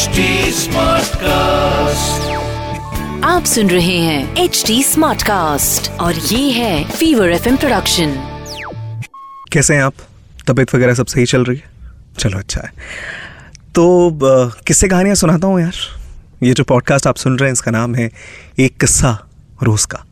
HD Smartcast. आप सुन रहे हैं एच डी स्मार्ट कास्ट और ये है फीवर एफ़ प्रोडक्शन कैसे हैं आप? तबीयत वगैरह सब सही चल रही है? चलो अच्छा है। तो किससे किस्से कहानियाँ सुनाता हूँ यार। ये जो पॉडकास्ट आप सुन रहे हैं इसका नाम है एक किस्सा रोज का।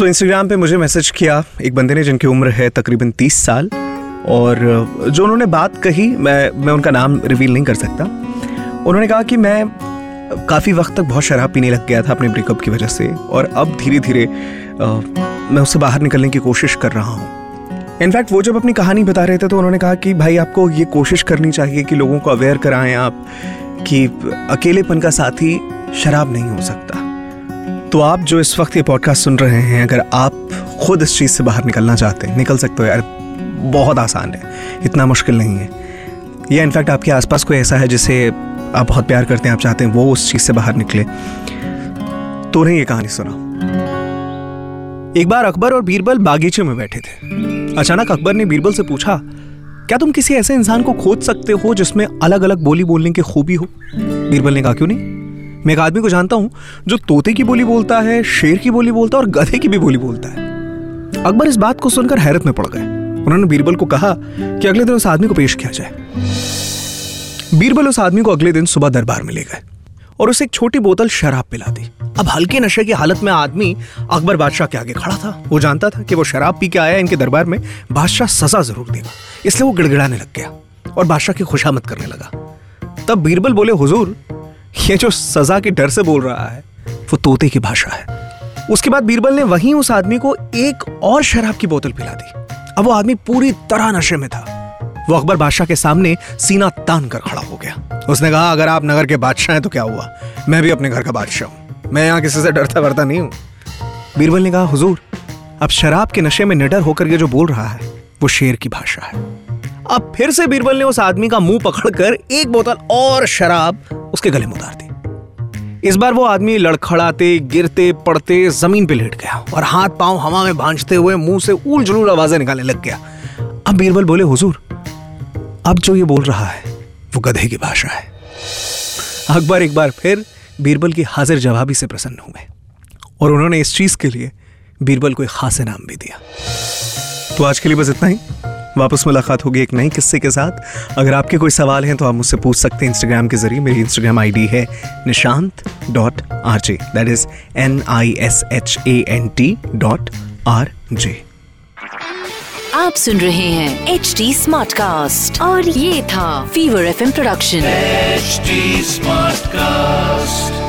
सो इंस्टाग्राम पे मुझे मैसेज किया एक बंदे ने जिनकी उम्र है तकरीबन तीस साल और जो उन्होंने बात कही, मैं मैं उनका नाम रिवील नहीं कर सकता। उन्होंने कहा कि मैं काफ़ी वक्त तक बहुत शराब पीने लग गया था अपने ब्रेकअप की वजह से और अब धीरे धीरे मैं उससे बाहर निकलने की कोशिश कर रहा हूँ। इनफैक्ट वो जब अपनी कहानी बता रहे थे तो उन्होंने कहा कि भाई, आपको ये कोशिश करनी चाहिए कि लोगों को अवेयर कराएँ आप कि अकेलेपन का साथी शराब नहीं हो सकता। तो आप जो इस वक्त ये पॉडकास्ट सुन रहे हैं, अगर आप खुद इस चीज़ से बाहर निकलना चाहते हैं, निकल सकते हो यार। बहुत आसान है। इतना मुश्किल नहीं है। या इनफैक्ट आपके आसपास कोई ऐसा है जिसे आप बहुत प्यार करते हैं, आप चाहते हैं वो उस चीज़ से बाहर निकले। तो उन्हें ये कहानी सुना। एक बार अकबर और बीरबल बागीचे में बैठे थे। अचानक अकबर ने बीरबल से पूछा, क्या तुम किसी ऐसे इंसान को खोज सकते हो जिसमें अलग अलग बोली बोलने की खूबी हो? बीरबल ने कहा, क्यों नहीं? मैं एक आदमी को जानता हूँ जो तोते की बोली बोलता है, शेर की बोली बोलता है और गधे की भी बोली बोलता है। अकबर इस बात को सुनकर हैरत में पड़ गए। उन्होंने बीरबल को कहा कि अगले दिन उस आदमी को पेश किया जाए। बीरबल उस आदमी को अगले दिन सुबह दरबार में ले गए और उसे एक छोटी बोतल शराब पिला दी। अब हल्के नशे की हालत में आदमी अकबर बादशाह के आगे खड़ा था। वो जानता था कि वो शराब पी के आया इनके दरबार में बादशाह सजा ज़रूर देगा। इसलिए वो गिड़गिड़ाने लग गया और बादशाह की खुशामद करने लगा। तब बीरबल बोले, हुजूर ये जो सजा के डर से बोल रहा है, वो तोते की भाषा है। उसके बाद बीरबल ने वहीं उस आदमी को एक और शराब की बोतल पिला दी। अब वो आदमी पूरी तरह नशे में था। वो अकबर बादशाह के सामने सीना तान कर खड़ा हो गया। उसने कहा, अगर आप नगर के बादशाह हैं तो क्या हुआ? मैं भी अपने घर का बादशाह हूँ। मैं यहाँ किसी से डरता वरता नहीं हूँ। बीरबल ने कहा, हुजूर, अब शराब के नशे में निडर होकर ये जो बोल रहा है, वो शेर की भाषा है। अब फिर से बीरबल ने उस आदमी का मुँह पकड़कर एक बोतल और शराब उसके गले में उतार दी। इस बार वो आदमी लड़खड़ाते, गिरते, पड़ते, ज़मीन पे लेट गया और हाथ पाँव हवा में भांजते हुए मुँह से उल जुलूल आवाज़ें निकालने लग गया। अब बीरबल बोले, हुजूर, अब जो ये बोल रहा है, वो गधे की भाषा है। अकबर एक बार फिर बीरबल की हाजिर जवाबी से प्रसन्न हुए और उन्होंने इस चीज़ के लिए बीरबल को एक खास इनाम भी दिया। तो आज के लिए बस इतना ही। वापस मुलाकात होगी एक नए किस्से के साथ। अगर आपके कोई सवाल हैं तो आप मुझसे पूछ सकते हैं इंस्टाग्राम के ज़रिए। मेरी इंस्टाग्राम आईडी है Nishant dot R J that is N I S H A N T dot R J आप सुन रहे हैं एच डी स्मार्ट कास्ट और ये था fever F production HD Smartcast.